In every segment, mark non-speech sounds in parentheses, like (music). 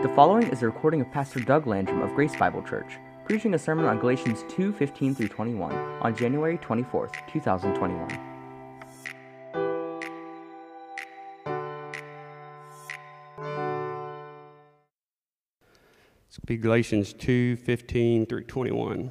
The following is a recording of Pastor Doug Landrum of Grace Bible Church, preaching a sermon on Galatians 2 15 through 21 on January 24th, 2021. It's be Galatians 2 15 through 21.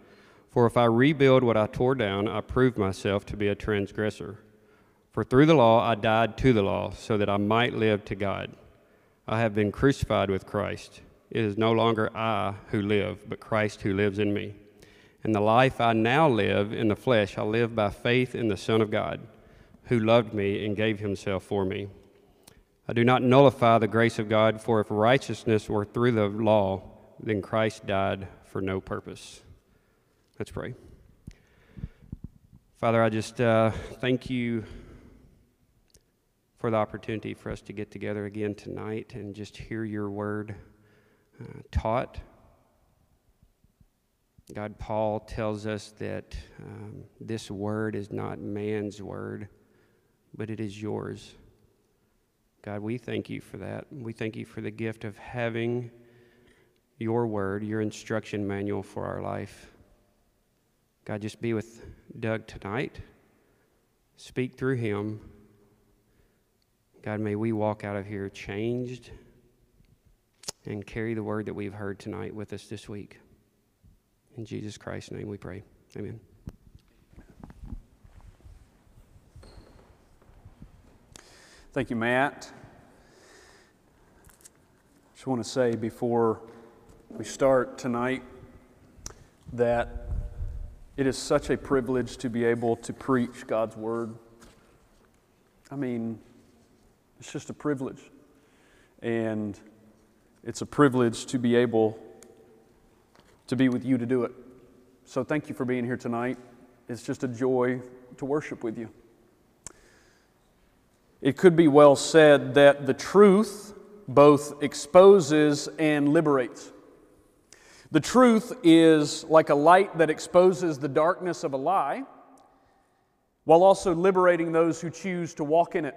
For if I rebuild what I tore down, I prove myself to be a transgressor. For through the law I died to the law, so that I might live to God. I have been crucified with Christ. It is no longer I who live, but Christ who lives in me. And the life I now live in the flesh, I live by faith in the Son of God, who loved me and gave himself for me. I do not nullify the grace of God, for if righteousness were through the law, then Christ died for no purpose. Let's pray. Father, I just uh, thank you for the opportunity for us to get together again tonight and just hear your word uh, taught. God, Paul tells us that um, this word is not man's word, but it is yours. God, we thank you for that. We thank you for the gift of having your word, your instruction manual for our life. God, just be with Doug tonight. Speak through him. God, may we walk out of here changed and carry the word that we've heard tonight with us this week. In Jesus Christ's name we pray. Amen. Thank you, Matt. Just want to say before we start tonight that it is such a privilege to be able to preach God's Word. I mean, it's just a privilege. And it's a privilege to be able to be with you to do it. So thank you for being here tonight. It's just a joy to worship with you. It could be well said that the truth both exposes and liberates. The truth is like a light that exposes the darkness of a lie while also liberating those who choose to walk in it.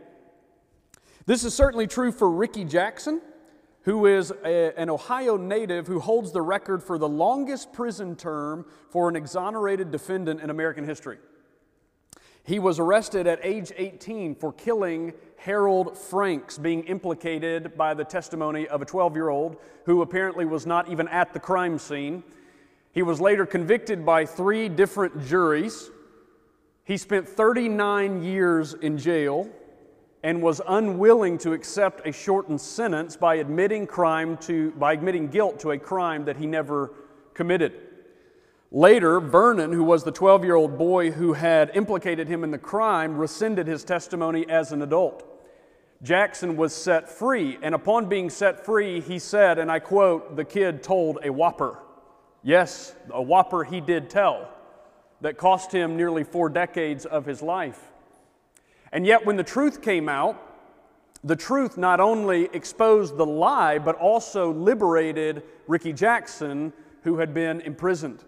This is certainly true for Ricky Jackson, who is a, an Ohio native who holds the record for the longest prison term for an exonerated defendant in American history. He was arrested at age 18 for killing Harold Franks, being implicated by the testimony of a 12 year old who apparently was not even at the crime scene. He was later convicted by three different juries. He spent 39 years in jail and was unwilling to accept a shortened sentence by admitting crime to by admitting guilt to a crime that he never committed. Later, Vernon, who was the 12 year old boy who had implicated him in the crime, rescinded his testimony as an adult. Jackson was set free, and upon being set free, he said, and I quote, the kid told a whopper. Yes, a whopper he did tell that cost him nearly four decades of his life. And yet, when the truth came out, the truth not only exposed the lie, but also liberated Ricky Jackson, who had been imprisoned.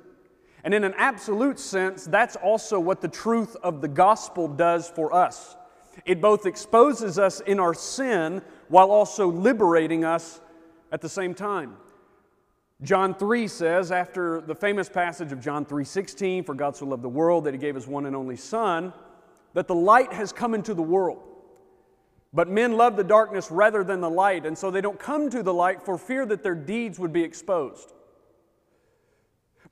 And in an absolute sense, that's also what the truth of the gospel does for us. It both exposes us in our sin while also liberating us at the same time. John 3 says, after the famous passage of John 3:16, for God so loved the world that he gave his one and only son, that the light has come into the world. But men love the darkness rather than the light, and so they don't come to the light for fear that their deeds would be exposed.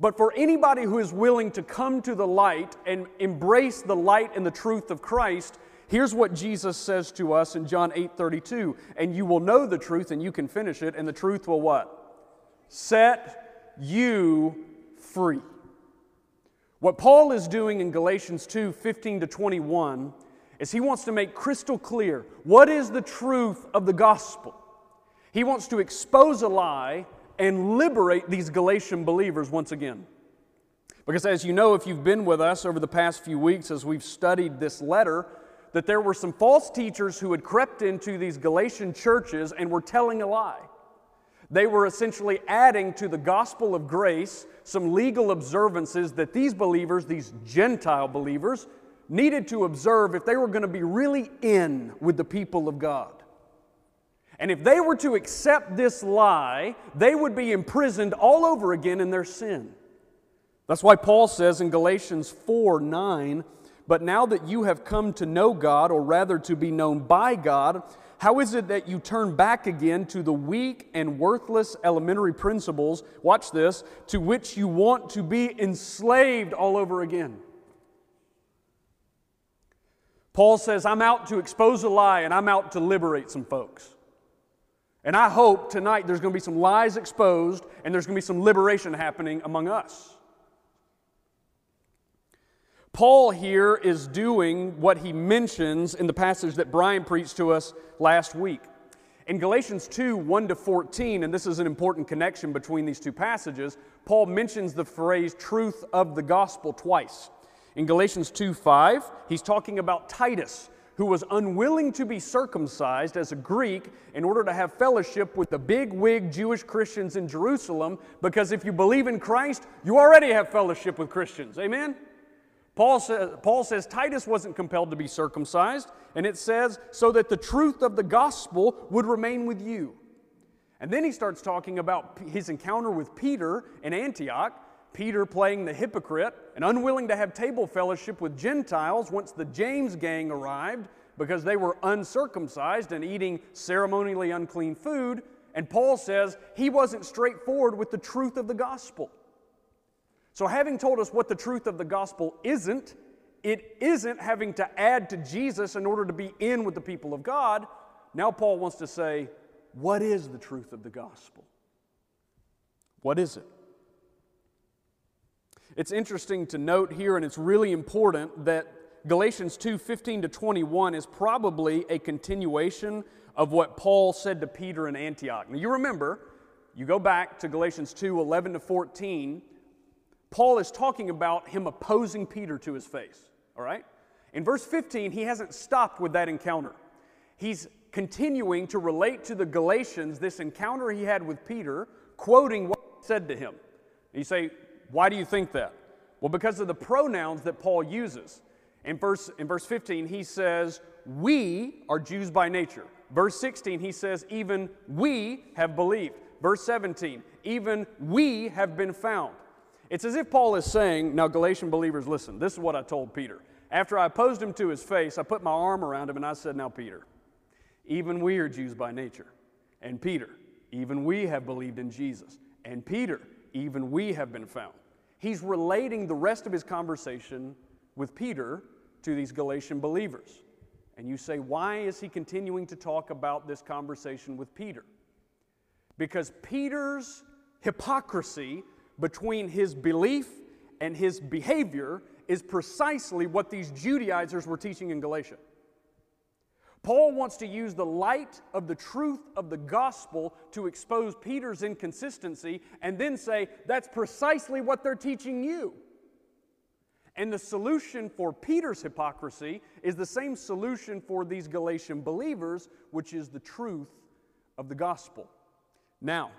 But for anybody who is willing to come to the light and embrace the light and the truth of Christ, here's what Jesus says to us in John 8 32. And you will know the truth and you can finish it, and the truth will what? Set you free. What Paul is doing in Galatians 2 15 to 21 is he wants to make crystal clear what is the truth of the gospel. He wants to expose a lie and liberate these Galatian believers once again. Because, as you know, if you've been with us over the past few weeks as we've studied this letter, that there were some false teachers who had crept into these Galatian churches and were telling a lie. They were essentially adding to the gospel of grace some legal observances that these believers, these Gentile believers, needed to observe if they were going to be really in with the people of God. And if they were to accept this lie, they would be imprisoned all over again in their sin. That's why Paul says in Galatians 4 9, but now that you have come to know God, or rather to be known by God, how is it that you turn back again to the weak and worthless elementary principles, watch this, to which you want to be enslaved all over again? Paul says, I'm out to expose a lie and I'm out to liberate some folks. And I hope tonight there's going to be some lies exposed and there's going to be some liberation happening among us. Paul here is doing what he mentions in the passage that Brian preached to us last week. In Galatians 2 1 to 14, and this is an important connection between these two passages, Paul mentions the phrase truth of the gospel twice. In Galatians 2 5, he's talking about Titus, who was unwilling to be circumcised as a Greek in order to have fellowship with the big wig Jewish Christians in Jerusalem, because if you believe in Christ, you already have fellowship with Christians. Amen? Paul says, Paul says Titus wasn't compelled to be circumcised, and it says, so that the truth of the gospel would remain with you. And then he starts talking about his encounter with Peter in Antioch, Peter playing the hypocrite and unwilling to have table fellowship with Gentiles once the James gang arrived because they were uncircumcised and eating ceremonially unclean food. And Paul says he wasn't straightforward with the truth of the gospel. So, having told us what the truth of the gospel isn't, it isn't having to add to Jesus in order to be in with the people of God. Now, Paul wants to say, what is the truth of the gospel? What is it? It's interesting to note here, and it's really important, that Galatians 2 15 to 21 is probably a continuation of what Paul said to Peter in Antioch. Now, you remember, you go back to Galatians 2 11 to 14, Paul is talking about him opposing Peter to his face, all right? In verse 15, he hasn't stopped with that encounter. He's continuing to relate to the Galatians this encounter he had with Peter, quoting what he said to him. You say, why do you think that? Well, because of the pronouns that Paul uses. In verse, in verse 15, he says, We are Jews by nature. Verse 16, he says, Even we have believed. Verse 17, even we have been found. It's as if Paul is saying, Now, Galatian believers, listen, this is what I told Peter. After I opposed him to his face, I put my arm around him and I said, Now, Peter, even we are Jews by nature. And Peter, even we have believed in Jesus. And Peter, even we have been found. He's relating the rest of his conversation with Peter to these Galatian believers. And you say, why is he continuing to talk about this conversation with Peter? Because Peter's hypocrisy between his belief and his behavior is precisely what these Judaizers were teaching in Galatia. Paul wants to use the light of the truth of the gospel to expose Peter's inconsistency and then say, that's precisely what they're teaching you. And the solution for Peter's hypocrisy is the same solution for these Galatian believers, which is the truth of the gospel. Now,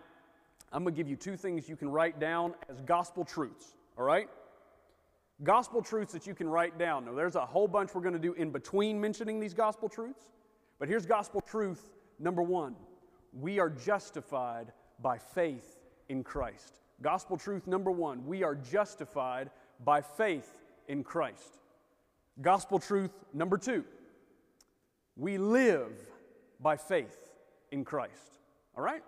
I'm going to give you two things you can write down as gospel truths, all right? Gospel truths that you can write down. Now, there's a whole bunch we're going to do in between mentioning these gospel truths. But here's gospel truth number one we are justified by faith in Christ. Gospel truth number one we are justified by faith in Christ. Gospel truth number two we live by faith in Christ. All right?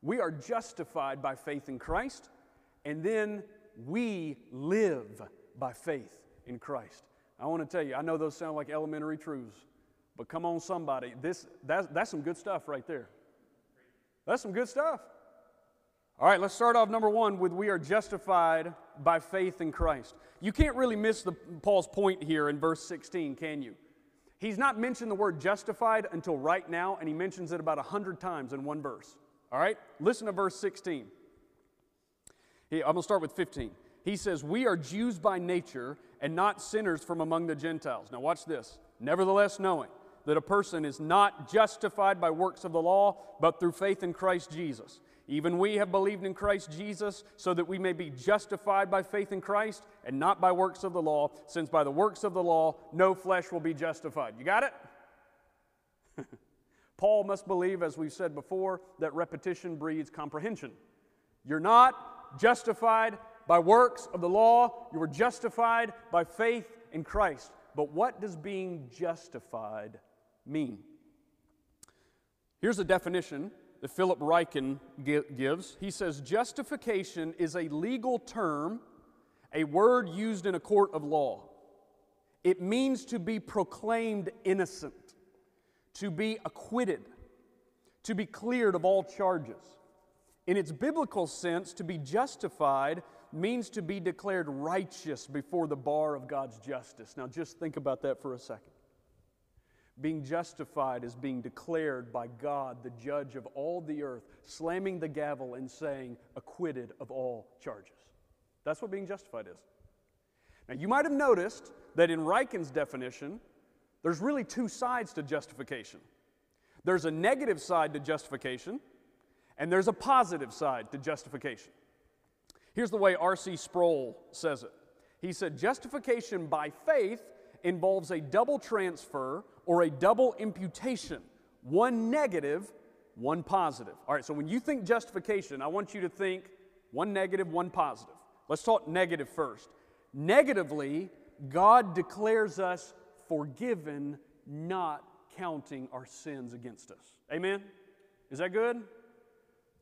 We are justified by faith in Christ, and then we live by faith in Christ. I want to tell you, I know those sound like elementary truths. But come on, somebody. This, that's, that's some good stuff right there. That's some good stuff. All right, let's start off number one with we are justified by faith in Christ. You can't really miss the, Paul's point here in verse 16, can you? He's not mentioned the word justified until right now, and he mentions it about a hundred times in one verse. All right? Listen to verse 16. He, I'm going to start with 15. He says, We are Jews by nature and not sinners from among the Gentiles. Now, watch this. Nevertheless, knowing that a person is not justified by works of the law, but through faith in Christ Jesus. Even we have believed in Christ Jesus so that we may be justified by faith in Christ and not by works of the law, since by the works of the law no flesh will be justified. You got it? (laughs) Paul must believe, as we've said before, that repetition breeds comprehension. You're not justified by works of the law, you were justified by faith in Christ. But what does being justified mean? Here's a definition that Philip Ryken gives. He says, Justification is a legal term, a word used in a court of law. It means to be proclaimed innocent, to be acquitted, to be cleared of all charges. In its biblical sense, to be justified means to be declared righteous before the bar of God's justice. Now, just think about that for a second. Being justified is being declared by God, the judge of all the earth, slamming the gavel and saying, acquitted of all charges. That's what being justified is. Now, you might have noticed that in Ryken's definition, there's really two sides to justification there's a negative side to justification, and there's a positive side to justification. Here's the way R.C. Sproul says it He said, Justification by faith involves a double transfer or a double imputation, one negative, one positive. All right, so when you think justification, I want you to think one negative, one positive. Let's talk negative first. Negatively, God declares us forgiven, not counting our sins against us. Amen? Is that good?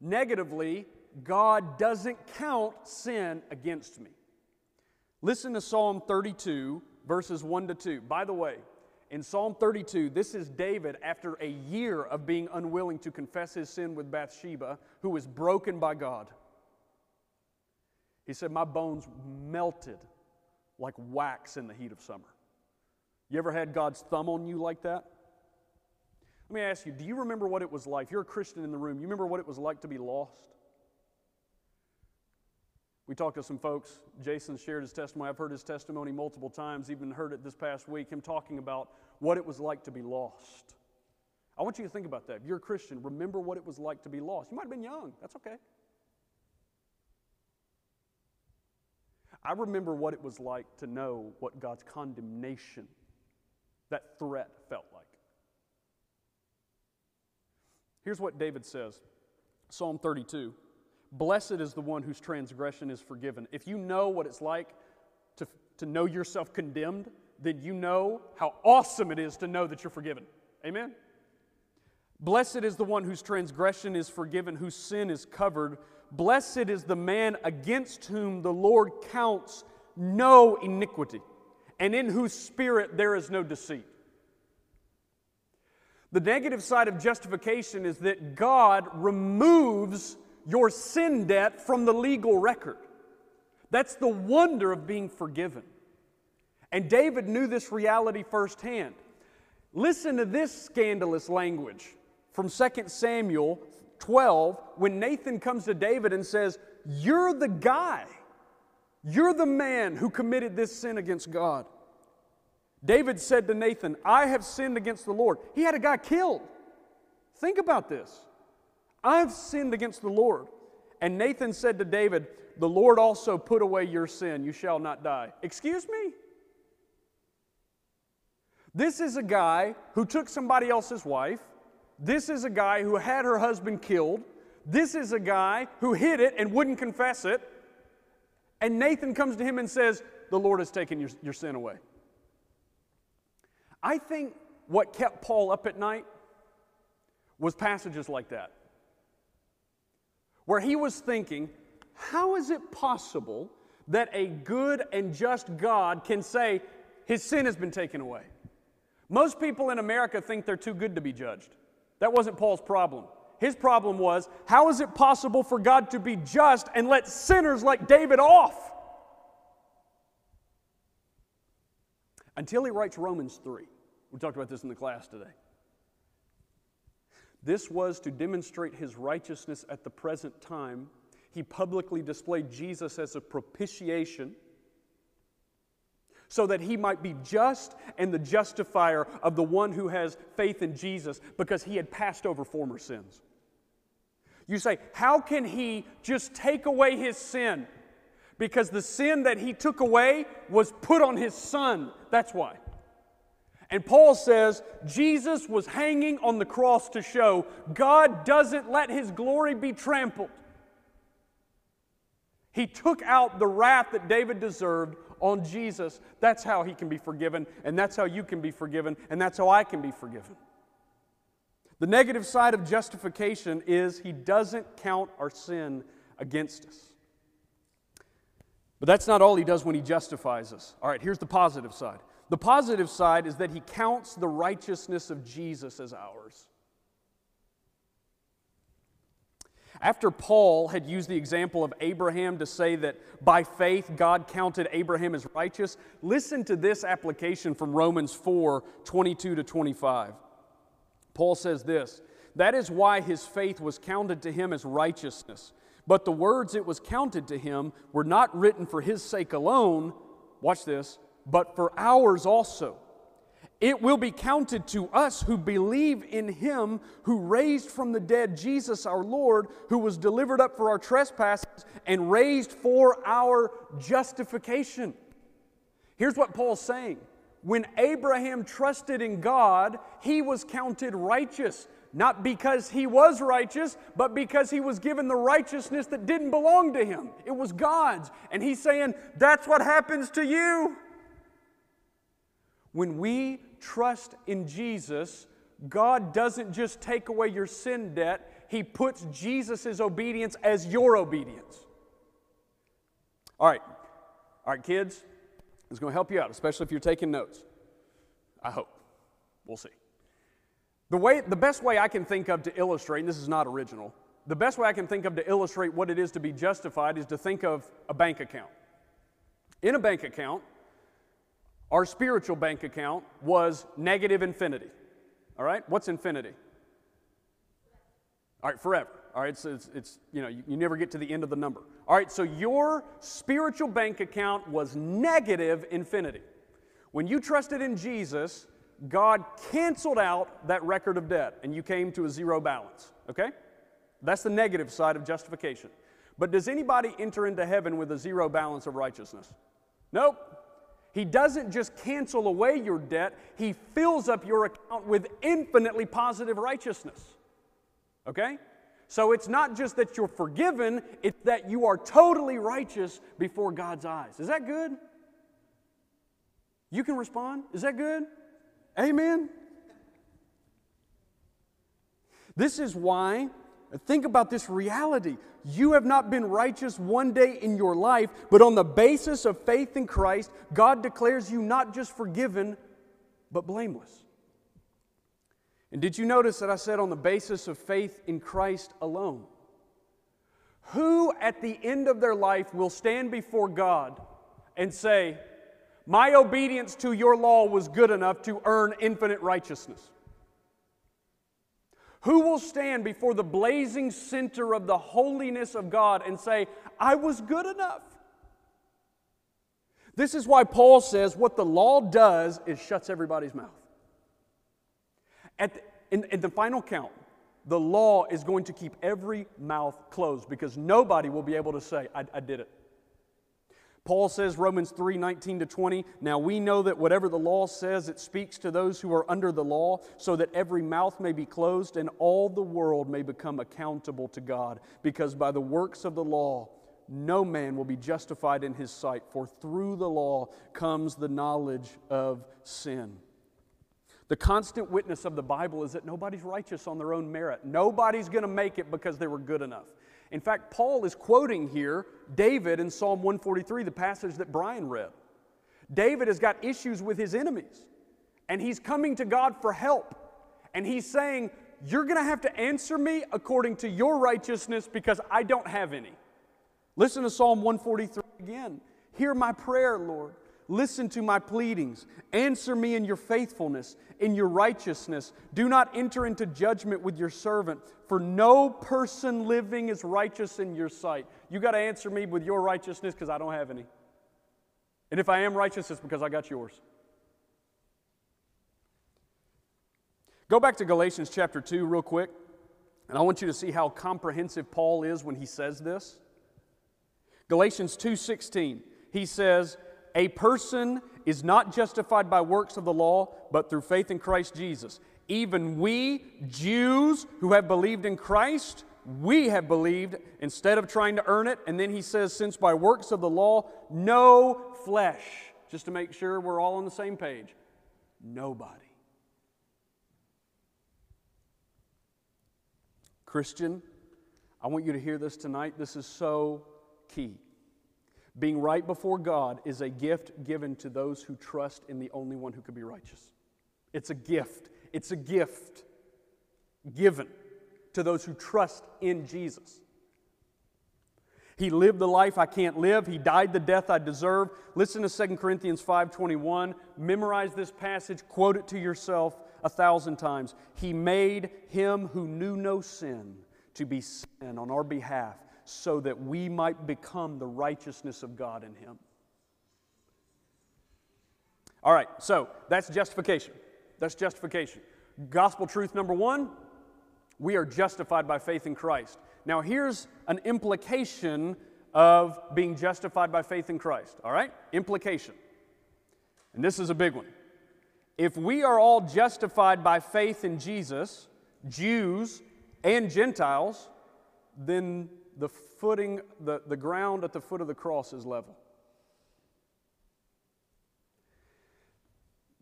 Negatively, God doesn't count sin against me. Listen to Psalm 32, verses 1 to 2. By the way, in Psalm 32, this is David after a year of being unwilling to confess his sin with Bathsheba, who was broken by God. He said, My bones melted like wax in the heat of summer. You ever had God's thumb on you like that? Let me ask you, do you remember what it was like? If you're a Christian in the room, you remember what it was like to be lost? We talked to some folks. Jason shared his testimony. I've heard his testimony multiple times, even heard it this past week, him talking about what it was like to be lost. I want you to think about that. If you're a Christian, remember what it was like to be lost. You might have been young, that's okay. I remember what it was like to know what God's condemnation, that threat, felt like. Here's what David says Psalm 32. Blessed is the one whose transgression is forgiven. If you know what it's like to, to know yourself condemned, then you know how awesome it is to know that you're forgiven. Amen? Blessed is the one whose transgression is forgiven, whose sin is covered. Blessed is the man against whom the Lord counts no iniquity, and in whose spirit there is no deceit. The negative side of justification is that God removes your sin debt from the legal record. That's the wonder of being forgiven. And David knew this reality firsthand. Listen to this scandalous language from 2 Samuel 12 when Nathan comes to David and says, You're the guy. You're the man who committed this sin against God. David said to Nathan, I have sinned against the Lord. He had a guy killed. Think about this. I've sinned against the Lord. And Nathan said to David, The Lord also put away your sin. You shall not die. Excuse me? This is a guy who took somebody else's wife. This is a guy who had her husband killed. This is a guy who hid it and wouldn't confess it. And Nathan comes to him and says, The Lord has taken your, your sin away. I think what kept Paul up at night was passages like that where he was thinking, how is it possible that a good and just God can say his sin has been taken away? Most people in America think they're too good to be judged. That wasn't Paul's problem. His problem was, how is it possible for God to be just and let sinners like David off? Until he writes Romans 3. We talked about this in the class today. This was to demonstrate his righteousness at the present time. He publicly displayed Jesus as a propitiation so that he might be just and the justifier of the one who has faith in Jesus because he had passed over former sins. You say, How can he just take away his sin? Because the sin that he took away was put on his son. That's why. And Paul says Jesus was hanging on the cross to show God doesn't let his glory be trampled. He took out the wrath that David deserved on Jesus. That's how he can be forgiven, and that's how you can be forgiven, and that's how I can be forgiven. The negative side of justification is he doesn't count our sin against us. But that's not all he does when he justifies us. All right, here's the positive side. The positive side is that he counts the righteousness of Jesus as ours. After Paul had used the example of Abraham to say that by faith God counted Abraham as righteous, listen to this application from Romans 4 22 to 25. Paul says this That is why his faith was counted to him as righteousness. But the words it was counted to him were not written for his sake alone, watch this, but for ours also. It will be counted to us who believe in him who raised from the dead Jesus our Lord, who was delivered up for our trespasses and raised for our justification. Here's what Paul's saying when Abraham trusted in God, he was counted righteous. Not because he was righteous, but because he was given the righteousness that didn't belong to him. It was God's. And he's saying, That's what happens to you. When we trust in Jesus, God doesn't just take away your sin debt, He puts Jesus' obedience as your obedience. All right, all right, kids, it's going to help you out, especially if you're taking notes. I hope. We'll see. The, way, the best way I can think of to illustrate, and this is not original, the best way I can think of to illustrate what it is to be justified is to think of a bank account. In a bank account, our spiritual bank account was negative infinity. All right? What's infinity? All right, forever. All right, so it's, it's you know, you, you never get to the end of the number. All right, so your spiritual bank account was negative infinity. When you trusted in Jesus, God canceled out that record of debt and you came to a zero balance. Okay? That's the negative side of justification. But does anybody enter into heaven with a zero balance of righteousness? Nope. He doesn't just cancel away your debt, He fills up your account with infinitely positive righteousness. Okay? So it's not just that you're forgiven, it's that you are totally righteous before God's eyes. Is that good? You can respond. Is that good? Amen. This is why Think about this reality. You have not been righteous one day in your life, but on the basis of faith in Christ, God declares you not just forgiven, but blameless. And did you notice that I said on the basis of faith in Christ alone? Who at the end of their life will stand before God and say, My obedience to your law was good enough to earn infinite righteousness? Who will stand before the blazing center of the holiness of God and say, I was good enough? This is why Paul says what the law does is shuts everybody's mouth. At the, in, in the final count, the law is going to keep every mouth closed because nobody will be able to say, I, I did it. Paul says, Romans 3 19 to 20, now we know that whatever the law says, it speaks to those who are under the law, so that every mouth may be closed and all the world may become accountable to God. Because by the works of the law, no man will be justified in his sight, for through the law comes the knowledge of sin. The constant witness of the Bible is that nobody's righteous on their own merit. Nobody's going to make it because they were good enough. In fact, Paul is quoting here David in Psalm 143, the passage that Brian read. David has got issues with his enemies, and he's coming to God for help. And he's saying, You're going to have to answer me according to your righteousness because I don't have any. Listen to Psalm 143 again. Hear my prayer, Lord. Listen to my pleadings. Answer me in your faithfulness, in your righteousness. Do not enter into judgment with your servant, for no person living is righteous in your sight. You got to answer me with your righteousness because I don't have any. And if I am righteous, it's because I got yours. Go back to Galatians chapter 2 real quick, and I want you to see how comprehensive Paul is when he says this. Galatians 2:16. He says, "A person is not justified by works of the law, but through faith in Christ Jesus. Even we, Jews who have believed in Christ, we have believed instead of trying to earn it. And then he says, since by works of the law, no flesh, just to make sure we're all on the same page, nobody. Christian, I want you to hear this tonight. This is so key. Being right before God is a gift given to those who trust in the only one who could be righteous. It's a gift. It's a gift given to those who trust in Jesus. He lived the life I can't live. He died the death I deserve. Listen to 2 Corinthians 5:21. Memorize this passage, quote it to yourself a thousand times. He made him who knew no sin to be sin on our behalf so that we might become the righteousness of God in him. All right, so that's justification. That's justification. Gospel truth number one we are justified by faith in Christ. Now, here's an implication of being justified by faith in Christ, all right? Implication. And this is a big one. If we are all justified by faith in Jesus, Jews and Gentiles, then the footing, the, the ground at the foot of the cross is level.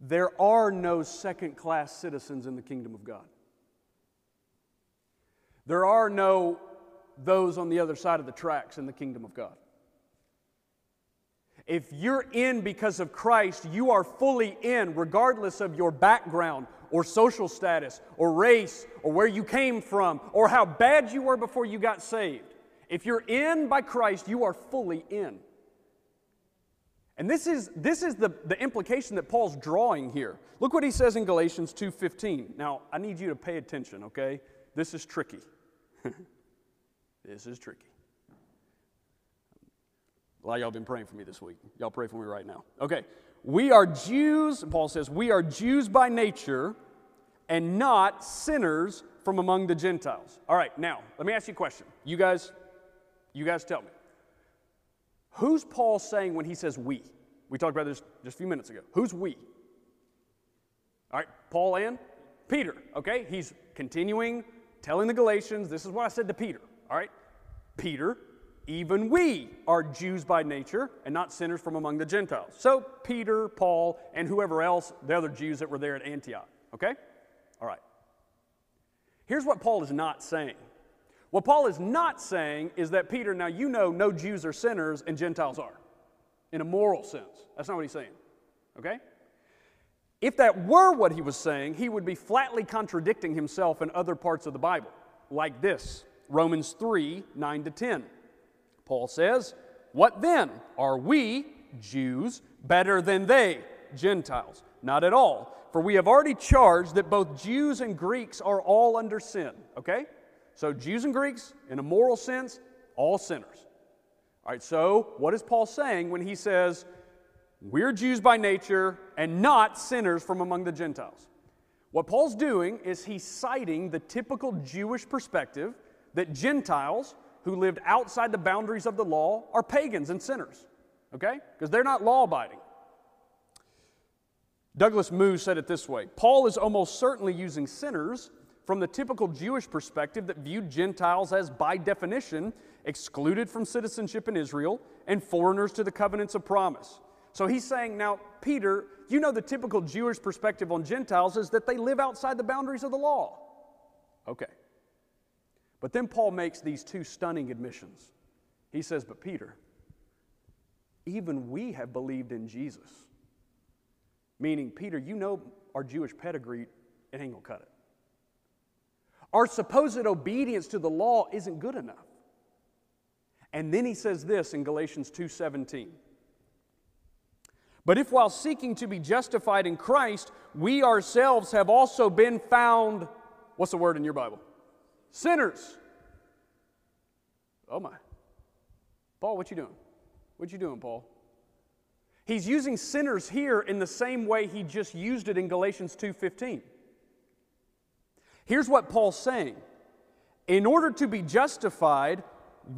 There are no second class citizens in the kingdom of God. There are no those on the other side of the tracks in the kingdom of God. If you're in because of Christ, you are fully in, regardless of your background or social status or race or where you came from or how bad you were before you got saved. If you're in by Christ, you are fully in. And this is, this is the, the implication that Paul's drawing here. Look what he says in Galatians 2.15. Now, I need you to pay attention, okay? This is tricky. (laughs) this is tricky. A lot of y'all been praying for me this week. Y'all pray for me right now. Okay. We are Jews, Paul says, we are Jews by nature and not sinners from among the Gentiles. All right, now, let me ask you a question. You guys, you guys tell me. Who's Paul saying when he says we? We talked about this just a few minutes ago. Who's we? All right, Paul and Peter, okay? He's continuing telling the Galatians, this is what I said to Peter, all right? Peter, even we are Jews by nature and not sinners from among the Gentiles. So, Peter, Paul, and whoever else, the other Jews that were there at Antioch, okay? All right. Here's what Paul is not saying. What Paul is not saying is that Peter, now you know no Jews are sinners and Gentiles are, in a moral sense. That's not what he's saying, okay? If that were what he was saying, he would be flatly contradicting himself in other parts of the Bible, like this Romans 3 9 to 10. Paul says, What then? Are we, Jews, better than they, Gentiles? Not at all. For we have already charged that both Jews and Greeks are all under sin. Okay? So, Jews and Greeks, in a moral sense, all sinners. All right, so what is Paul saying when he says, we're Jews by nature and not sinners from among the Gentiles. What Paul's doing is he's citing the typical Jewish perspective that Gentiles who lived outside the boundaries of the law are pagans and sinners, okay? Because they're not law abiding. Douglas Moo said it this way Paul is almost certainly using sinners from the typical Jewish perspective that viewed Gentiles as, by definition, excluded from citizenship in Israel and foreigners to the covenants of promise. So he's saying, now, Peter, you know the typical Jewish perspective on Gentiles is that they live outside the boundaries of the law. Okay. But then Paul makes these two stunning admissions. He says, But Peter, even we have believed in Jesus. Meaning, Peter, you know our Jewish pedigree, it ain't gonna cut it. Our supposed obedience to the law isn't good enough. And then he says this in Galatians 2:17. But if while seeking to be justified in Christ, we ourselves have also been found, what's the word in your Bible? Sinners. Oh my. Paul, what you doing? What you doing, Paul? He's using sinners here in the same way he just used it in Galatians 2:15. Here's what Paul's saying. In order to be justified,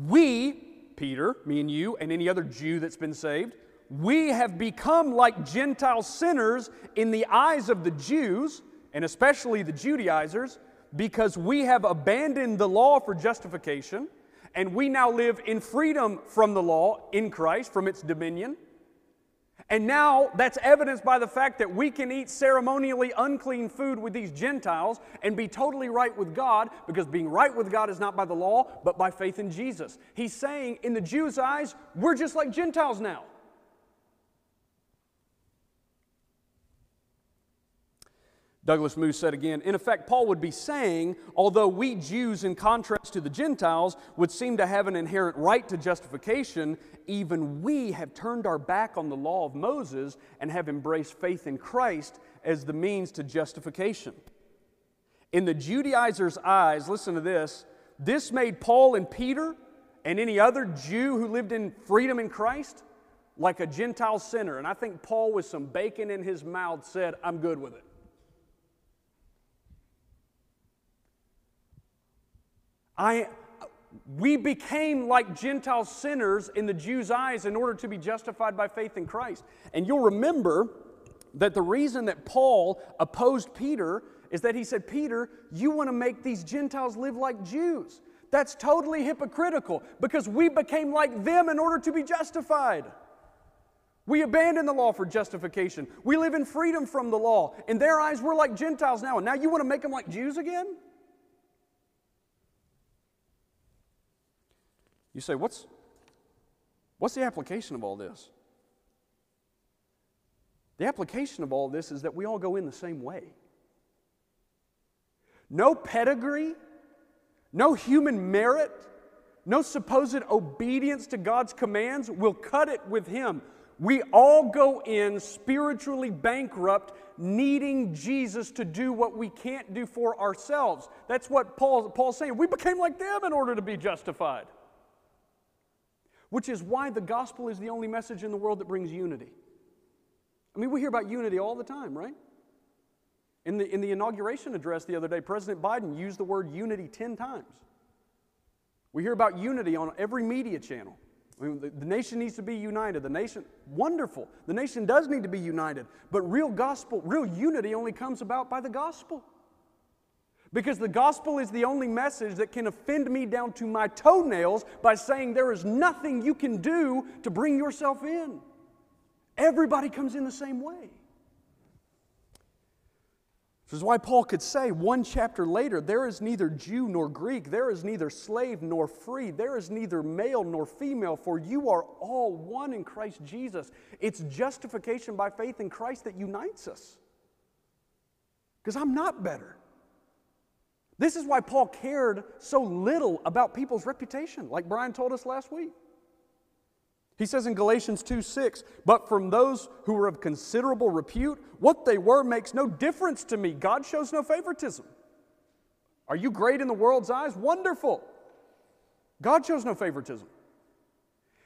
we, Peter, me and you, and any other Jew that's been saved, we have become like Gentile sinners in the eyes of the Jews, and especially the Judaizers, because we have abandoned the law for justification, and we now live in freedom from the law in Christ, from its dominion. And now that's evidenced by the fact that we can eat ceremonially unclean food with these Gentiles and be totally right with God because being right with God is not by the law, but by faith in Jesus. He's saying, in the Jews' eyes, we're just like Gentiles now. Douglas Moo said again, in effect, Paul would be saying, although we Jews, in contrast to the Gentiles, would seem to have an inherent right to justification, even we have turned our back on the law of Moses and have embraced faith in Christ as the means to justification. In the Judaizers' eyes, listen to this, this made Paul and Peter and any other Jew who lived in freedom in Christ like a Gentile sinner. And I think Paul, with some bacon in his mouth, said, I'm good with it. I, we became like Gentile sinners in the Jews' eyes in order to be justified by faith in Christ. And you'll remember that the reason that Paul opposed Peter is that he said, Peter, you want to make these Gentiles live like Jews. That's totally hypocritical because we became like them in order to be justified. We abandoned the law for justification. We live in freedom from the law. In their eyes, we're like Gentiles now. And now you want to make them like Jews again? You say, what's, what's the application of all this? The application of all this is that we all go in the same way. No pedigree, no human merit, no supposed obedience to God's commands will cut it with Him. We all go in spiritually bankrupt, needing Jesus to do what we can't do for ourselves. That's what Paul, Paul's saying. We became like them in order to be justified which is why the gospel is the only message in the world that brings unity. I mean, we hear about unity all the time, right? In the, in the inauguration address the other day, President Biden used the word unity 10 times. We hear about unity on every media channel. I mean, the, the nation needs to be united. The nation, wonderful. The nation does need to be united. But real gospel, real unity only comes about by the gospel. Because the gospel is the only message that can offend me down to my toenails by saying there is nothing you can do to bring yourself in. Everybody comes in the same way. This is why Paul could say one chapter later there is neither Jew nor Greek, there is neither slave nor free, there is neither male nor female, for you are all one in Christ Jesus. It's justification by faith in Christ that unites us. Because I'm not better. This is why Paul cared so little about people's reputation, like Brian told us last week. He says in Galatians 2 6, but from those who were of considerable repute, what they were makes no difference to me. God shows no favoritism. Are you great in the world's eyes? Wonderful. God shows no favoritism.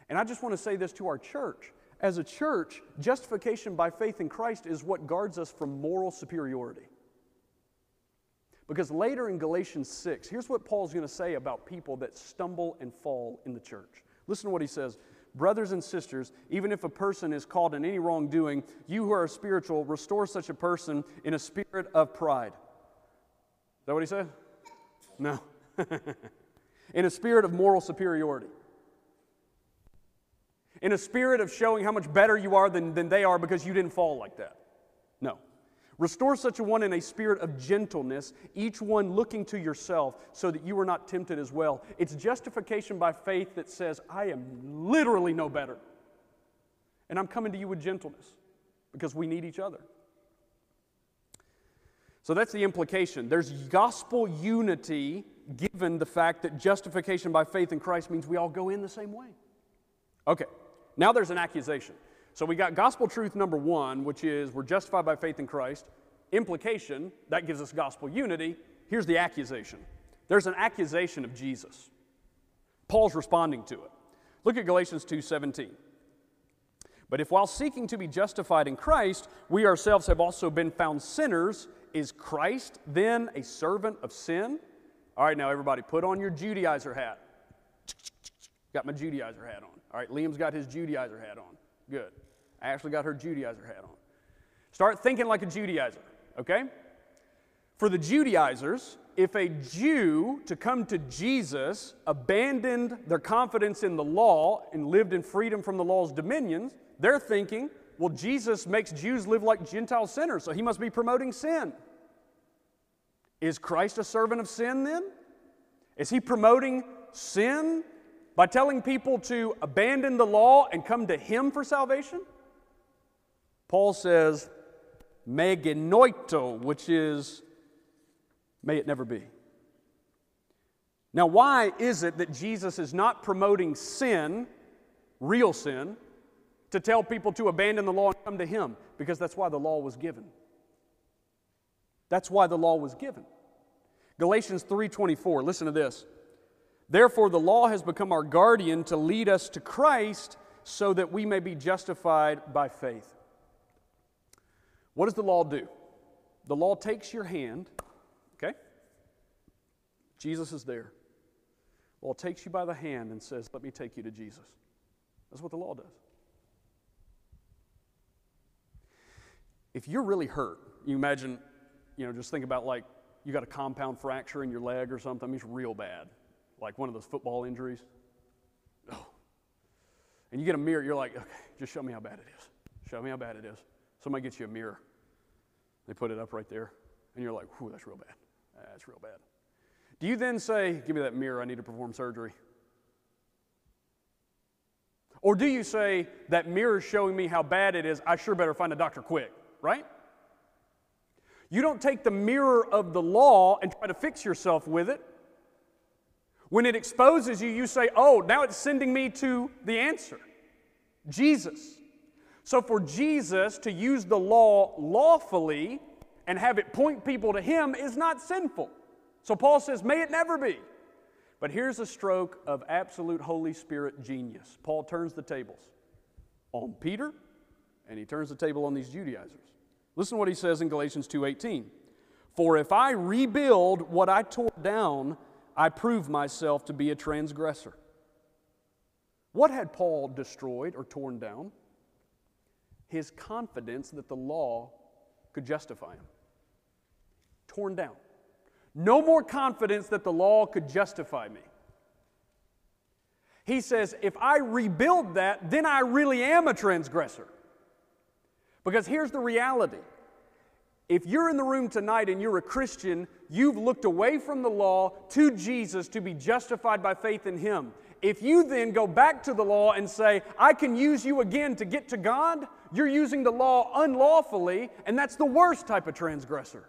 And I just want to say this to our church. As a church, justification by faith in Christ is what guards us from moral superiority. Because later in Galatians 6, here's what Paul's going to say about people that stumble and fall in the church. Listen to what he says. Brothers and sisters, even if a person is caught in any wrongdoing, you who are spiritual, restore such a person in a spirit of pride. Is that what he said? No. (laughs) in a spirit of moral superiority. In a spirit of showing how much better you are than, than they are because you didn't fall like that. Restore such a one in a spirit of gentleness, each one looking to yourself, so that you are not tempted as well. It's justification by faith that says, I am literally no better. And I'm coming to you with gentleness because we need each other. So that's the implication. There's gospel unity given the fact that justification by faith in Christ means we all go in the same way. Okay, now there's an accusation. So we got gospel truth number one, which is we're justified by faith in Christ. Implication, that gives us gospel unity. Here's the accusation there's an accusation of Jesus. Paul's responding to it. Look at Galatians 2:17. But if while seeking to be justified in Christ, we ourselves have also been found sinners, is Christ then a servant of sin? All right, now everybody, put on your Judaizer hat. Got my Judaizer hat on. All right, Liam's got his Judaizer hat on. Good. Ashley got her Judaizer hat on. Start thinking like a Judaizer, okay? For the Judaizers, if a Jew to come to Jesus abandoned their confidence in the law and lived in freedom from the law's dominions, they're thinking, well, Jesus makes Jews live like Gentile sinners, so he must be promoting sin. Is Christ a servant of sin then? Is he promoting sin by telling people to abandon the law and come to him for salvation? Paul says, me genoito, which is, may it never be. Now, why is it that Jesus is not promoting sin, real sin, to tell people to abandon the law and come to Him? Because that's why the law was given. That's why the law was given. Galatians 3:24, listen to this. Therefore the law has become our guardian to lead us to Christ so that we may be justified by faith. What does the law do? The law takes your hand, okay? Jesus is there. The law takes you by the hand and says, Let me take you to Jesus. That's what the law does. If you're really hurt, you imagine, you know, just think about like you got a compound fracture in your leg or something, it's real bad, like one of those football injuries. Oh. And you get a mirror, you're like, okay, just show me how bad it is. Show me how bad it is. Somebody gets you a mirror. They put it up right there, and you're like, whew, that's real bad. That's real bad. Do you then say, give me that mirror, I need to perform surgery? Or do you say, that mirror is showing me how bad it is, I sure better find a doctor quick, right? You don't take the mirror of the law and try to fix yourself with it. When it exposes you, you say, oh, now it's sending me to the answer Jesus. So for Jesus to use the law lawfully and have it point people to Him is not sinful. So Paul says, may it never be. But here's a stroke of absolute Holy Spirit genius. Paul turns the tables on Peter and he turns the table on these Judaizers. Listen to what he says in Galatians 2:18. For if I rebuild what I tore down, I prove myself to be a transgressor. What had Paul destroyed or torn down? His confidence that the law could justify him. Torn down. No more confidence that the law could justify me. He says, if I rebuild that, then I really am a transgressor. Because here's the reality if you're in the room tonight and you're a Christian, you've looked away from the law to Jesus to be justified by faith in Him. If you then go back to the law and say, I can use you again to get to God, you're using the law unlawfully, and that's the worst type of transgressor.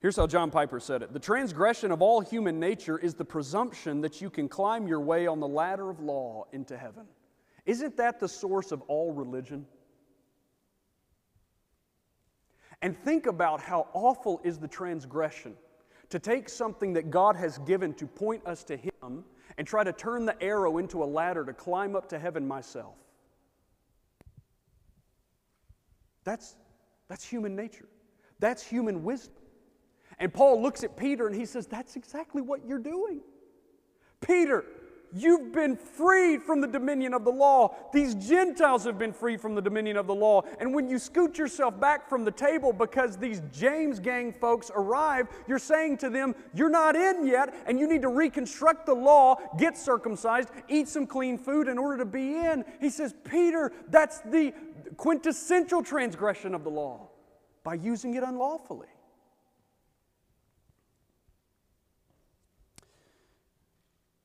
Here's how John Piper said it The transgression of all human nature is the presumption that you can climb your way on the ladder of law into heaven. Isn't that the source of all religion? And think about how awful is the transgression to take something that God has given to point us to Him and try to turn the arrow into a ladder to climb up to heaven myself. That's, that's human nature. That's human wisdom. And Paul looks at Peter and he says, That's exactly what you're doing. Peter, You've been freed from the dominion of the law. These Gentiles have been freed from the dominion of the law. And when you scoot yourself back from the table because these James gang folks arrive, you're saying to them, You're not in yet, and you need to reconstruct the law, get circumcised, eat some clean food in order to be in. He says, Peter, that's the quintessential transgression of the law by using it unlawfully.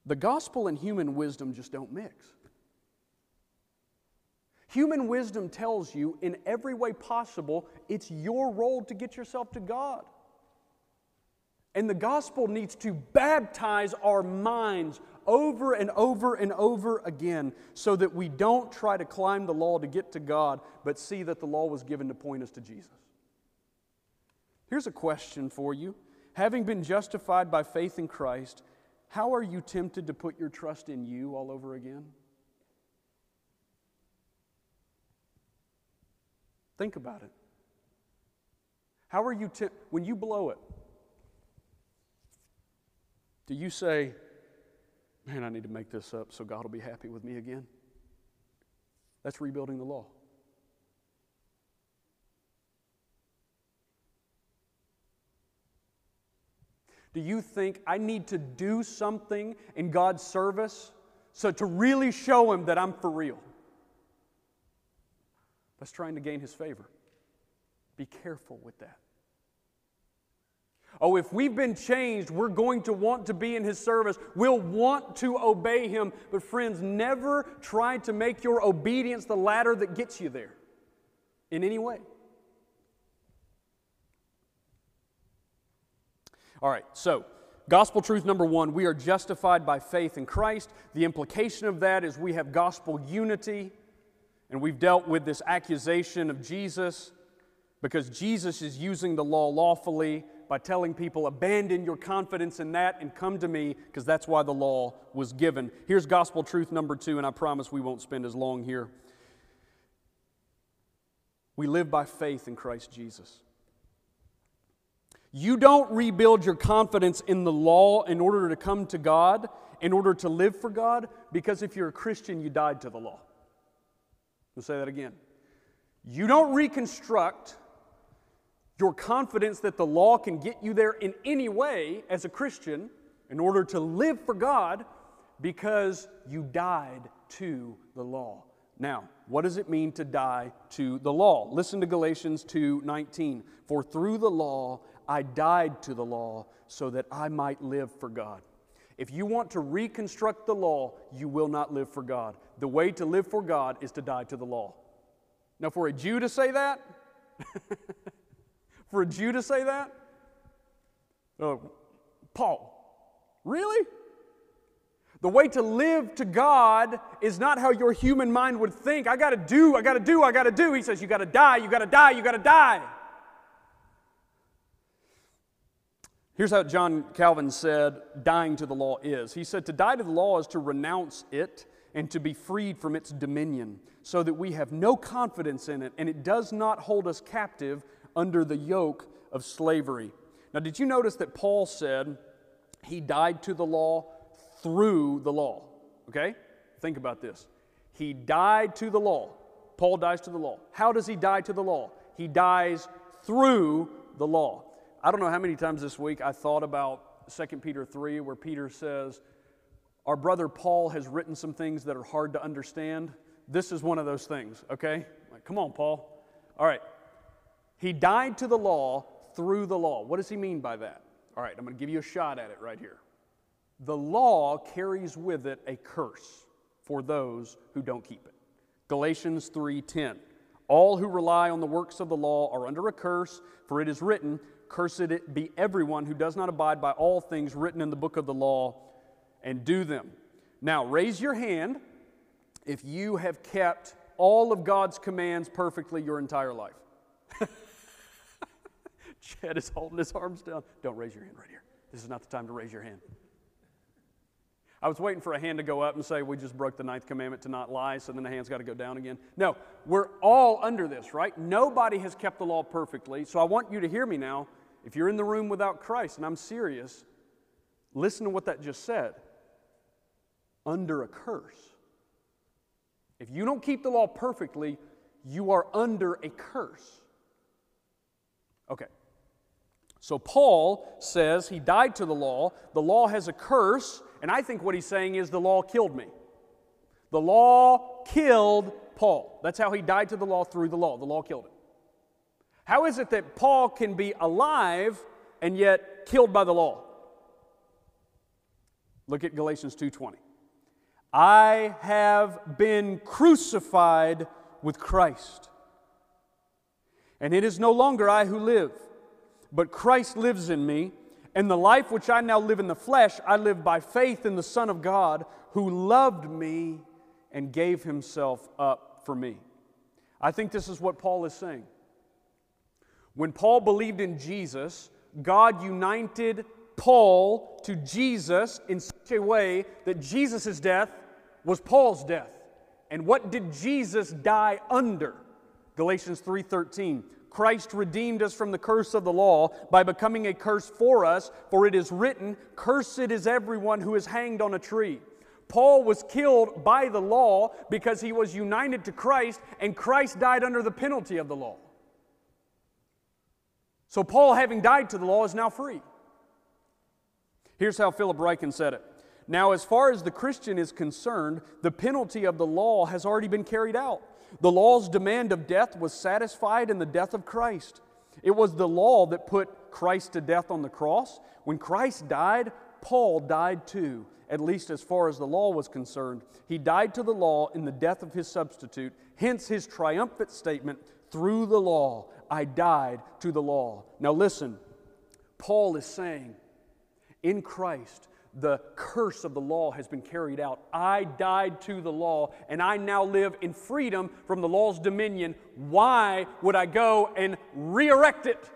The gospel and human wisdom just don't mix. Human wisdom tells you in every way possible it's your role to get yourself to God. And the gospel needs to baptize our minds over and over and over again so that we don't try to climb the law to get to God, but see that the law was given to point us to Jesus. Here's a question for you. Having been justified by faith in Christ, how are you tempted to put your trust in you all over again? Think about it. How are you, t- when you blow it, do you say, man, I need to make this up so God will be happy with me again? That's rebuilding the law. Do you think I need to do something in God's service so to really show Him that I'm for real? That's trying to gain His favor. Be careful with that. Oh, if we've been changed, we're going to want to be in His service. We'll want to obey Him. But, friends, never try to make your obedience the ladder that gets you there in any way. All right, so gospel truth number one we are justified by faith in Christ. The implication of that is we have gospel unity, and we've dealt with this accusation of Jesus because Jesus is using the law lawfully by telling people, abandon your confidence in that and come to me, because that's why the law was given. Here's gospel truth number two, and I promise we won't spend as long here. We live by faith in Christ Jesus. You don't rebuild your confidence in the law in order to come to God, in order to live for God, because if you're a Christian, you died to the law. I'll say that again. You don't reconstruct your confidence that the law can get you there in any way as a Christian in order to live for God because you died to the law. Now, what does it mean to die to the law? Listen to Galatians 2:19. For through the law I died to the law so that I might live for God. If you want to reconstruct the law, you will not live for God. The way to live for God is to die to the law. Now, for a Jew to say that, (laughs) for a Jew to say that? Oh, Paul, really? The way to live to God is not how your human mind would think. I got to do, I got to do, I got to do. He says, You got to die, you got to die, you got to die. Here's how John Calvin said dying to the law is. He said, To die to the law is to renounce it and to be freed from its dominion, so that we have no confidence in it and it does not hold us captive under the yoke of slavery. Now, did you notice that Paul said he died to the law through the law? Okay? Think about this. He died to the law. Paul dies to the law. How does he die to the law? He dies through the law. I don't know how many times this week I thought about 2 Peter 3, where Peter says, Our brother Paul has written some things that are hard to understand. This is one of those things, okay? Like, come on, Paul. All right. He died to the law through the law. What does he mean by that? All right, I'm going to give you a shot at it right here. The law carries with it a curse for those who don't keep it. Galatians 3:10. All who rely on the works of the law are under a curse, for it is written, Cursed be everyone who does not abide by all things written in the book of the law and do them. Now, raise your hand if you have kept all of God's commands perfectly your entire life. (laughs) Chad is holding his arms down. Don't raise your hand right here. This is not the time to raise your hand. I was waiting for a hand to go up and say, We just broke the ninth commandment to not lie, so then the hand's got to go down again. No, we're all under this, right? Nobody has kept the law perfectly. So I want you to hear me now. If you're in the room without Christ, and I'm serious, listen to what that just said under a curse. If you don't keep the law perfectly, you are under a curse. Okay. So Paul says he died to the law. The law has a curse, and I think what he's saying is the law killed me. The law killed Paul. That's how he died to the law through the law. The law killed him. How is it that Paul can be alive and yet killed by the law? Look at Galatians 2:20. I have been crucified with Christ. And it is no longer I who live, but Christ lives in me. And the life which I now live in the flesh, I live by faith in the Son of God who loved me and gave himself up for me. I think this is what Paul is saying. When Paul believed in Jesus, God united Paul to Jesus in such a way that Jesus' death was Paul's death. And what did Jesus die under? Galatians 3:13. Christ redeemed us from the curse of the law by becoming a curse for us, for it is written, Cursed is everyone who is hanged on a tree. Paul was killed by the law because he was united to Christ, and Christ died under the penalty of the law. So, Paul, having died to the law, is now free. Here's how Philip Ryken said it Now, as far as the Christian is concerned, the penalty of the law has already been carried out. The law's demand of death was satisfied in the death of Christ. It was the law that put Christ to death on the cross. When Christ died, Paul died too, at least as far as the law was concerned. He died to the law in the death of his substitute, hence his triumphant statement through the law, I died to the law. Now listen, Paul is saying, in Christ, the curse of the law has been carried out. I died to the law, and I now live in freedom from the law's dominion. Why would I go and re erect it?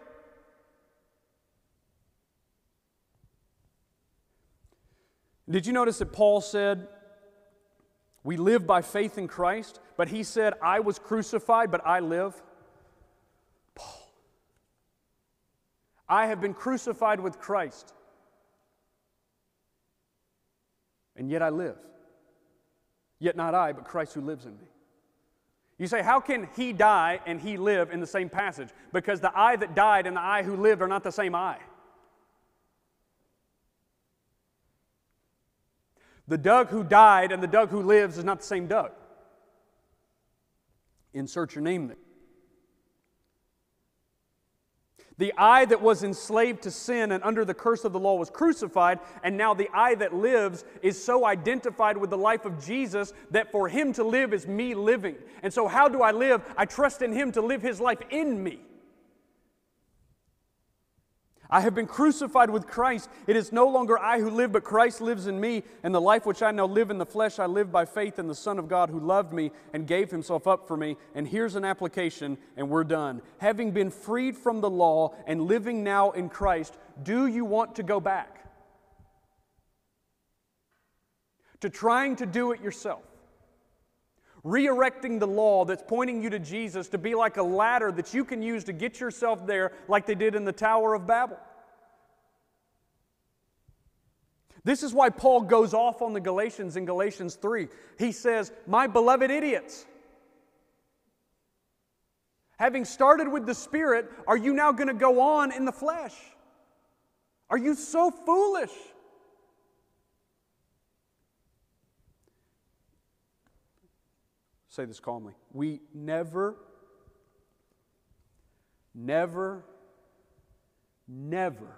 Did you notice that Paul said, We live by faith in Christ, but he said, I was crucified, but I live? Paul. I have been crucified with Christ. And yet I live. Yet not I, but Christ who lives in me. You say, how can he die and he live in the same passage? Because the I that died and the I who lived are not the same I. The Doug who died and the Doug who lives is not the same Doug. Insert your name there. The I that was enslaved to sin and under the curse of the law was crucified, and now the I that lives is so identified with the life of Jesus that for him to live is me living. And so, how do I live? I trust in him to live his life in me. I have been crucified with Christ. It is no longer I who live, but Christ lives in me. And the life which I now live in the flesh, I live by faith in the Son of God who loved me and gave himself up for me. And here's an application, and we're done. Having been freed from the law and living now in Christ, do you want to go back? To trying to do it yourself? Re erecting the law that's pointing you to Jesus to be like a ladder that you can use to get yourself there, like they did in the Tower of Babel. This is why Paul goes off on the Galatians in Galatians 3. He says, My beloved idiots, having started with the Spirit, are you now going to go on in the flesh? Are you so foolish? Say this calmly. We never, never, never,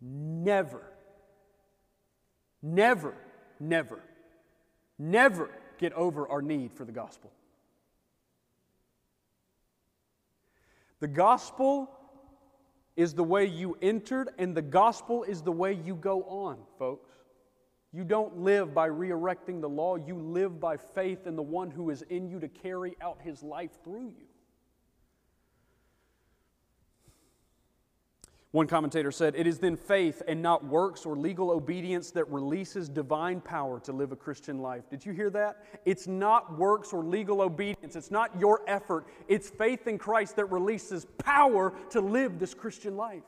never, never, never, never get over our need for the gospel. The gospel is the way you entered, and the gospel is the way you go on, folks. You don't live by re erecting the law, you live by faith in the one who is in you to carry out his life through you. One commentator said, It is then faith and not works or legal obedience that releases divine power to live a Christian life. Did you hear that? It's not works or legal obedience. It's not your effort. It's faith in Christ that releases power to live this Christian life.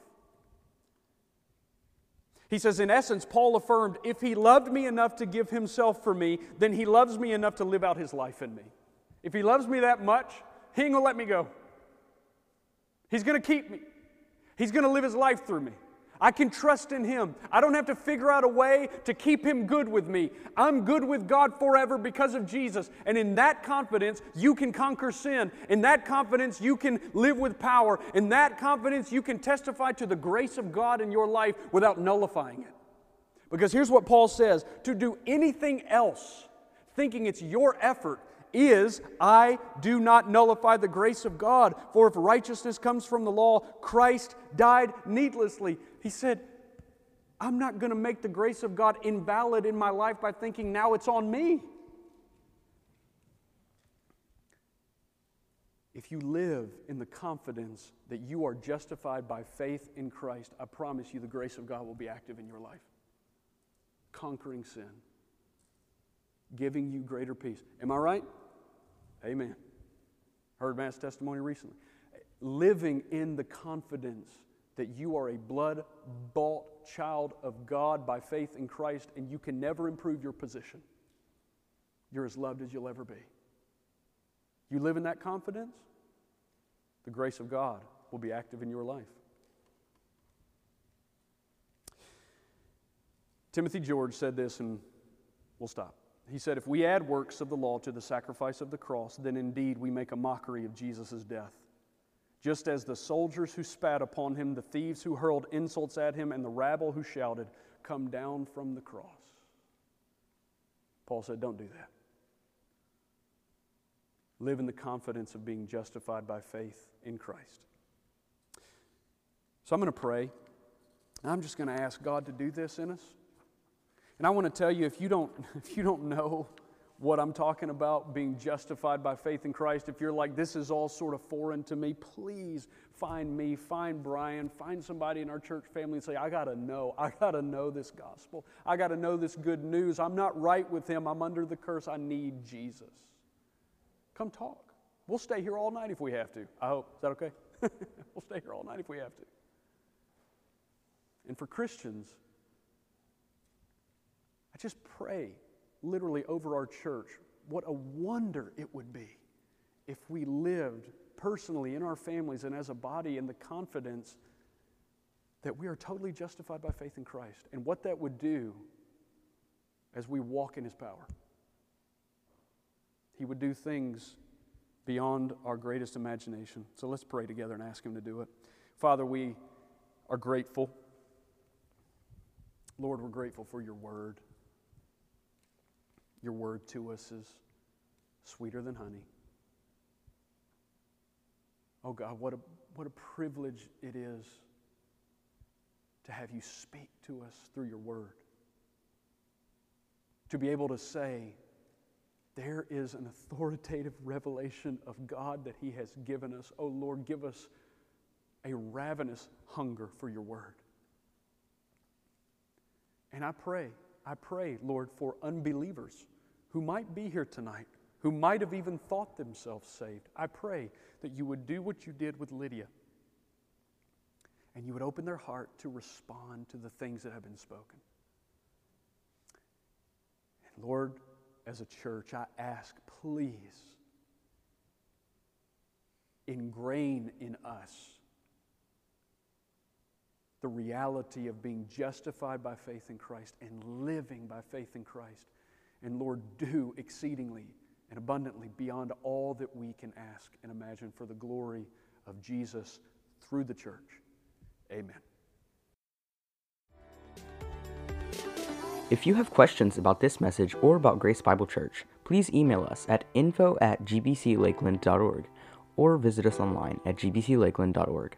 He says, in essence, Paul affirmed, if he loved me enough to give himself for me, then he loves me enough to live out his life in me. If he loves me that much, he ain't gonna let me go. He's gonna keep me, he's gonna live his life through me. I can trust in Him. I don't have to figure out a way to keep Him good with me. I'm good with God forever because of Jesus. And in that confidence, you can conquer sin. In that confidence, you can live with power. In that confidence, you can testify to the grace of God in your life without nullifying it. Because here's what Paul says to do anything else, thinking it's your effort, is I do not nullify the grace of God, for if righteousness comes from the law, Christ died needlessly. He said, I'm not going to make the grace of God invalid in my life by thinking now it's on me. If you live in the confidence that you are justified by faith in Christ, I promise you the grace of God will be active in your life, conquering sin, giving you greater peace. Am I right? Amen. Heard Matt's testimony recently. Living in the confidence that you are a blood bought child of God by faith in Christ and you can never improve your position. You're as loved as you'll ever be. You live in that confidence, the grace of God will be active in your life. Timothy George said this, and we'll stop. He said, If we add works of the law to the sacrifice of the cross, then indeed we make a mockery of Jesus' death. Just as the soldiers who spat upon him, the thieves who hurled insults at him, and the rabble who shouted, Come down from the cross. Paul said, Don't do that. Live in the confidence of being justified by faith in Christ. So I'm going to pray. I'm just going to ask God to do this in us. And I want to tell you if you don't (laughs) if you don't know what I'm talking about being justified by faith in Christ, if you're like this is all sort of foreign to me, please find me, find Brian, find somebody in our church family and say I got to know. I got to know this gospel. I got to know this good news. I'm not right with him. I'm under the curse. I need Jesus. Come talk. We'll stay here all night if we have to. I hope. Is that okay? (laughs) we'll stay here all night if we have to. And for Christians, I just pray literally over our church what a wonder it would be if we lived personally in our families and as a body in the confidence that we are totally justified by faith in Christ and what that would do as we walk in His power. He would do things beyond our greatest imagination. So let's pray together and ask Him to do it. Father, we are grateful. Lord, we're grateful for your word. Your word to us is sweeter than honey. Oh God, what a, what a privilege it is to have you speak to us through your word. To be able to say, there is an authoritative revelation of God that He has given us. Oh Lord, give us a ravenous hunger for your word. And I pray, I pray, Lord, for unbelievers who might be here tonight, who might have even thought themselves saved. I pray that you would do what you did with Lydia and you would open their heart to respond to the things that have been spoken. And Lord, as a church, I ask, please ingrain in us the reality of being justified by faith in Christ and living by faith in Christ. And Lord, do exceedingly and abundantly beyond all that we can ask and imagine for the glory of Jesus through the church. Amen. If you have questions about this message or about Grace Bible Church, please email us at info at gbclakeland.org or visit us online at gbclakeland.org.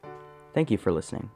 Thank you for listening.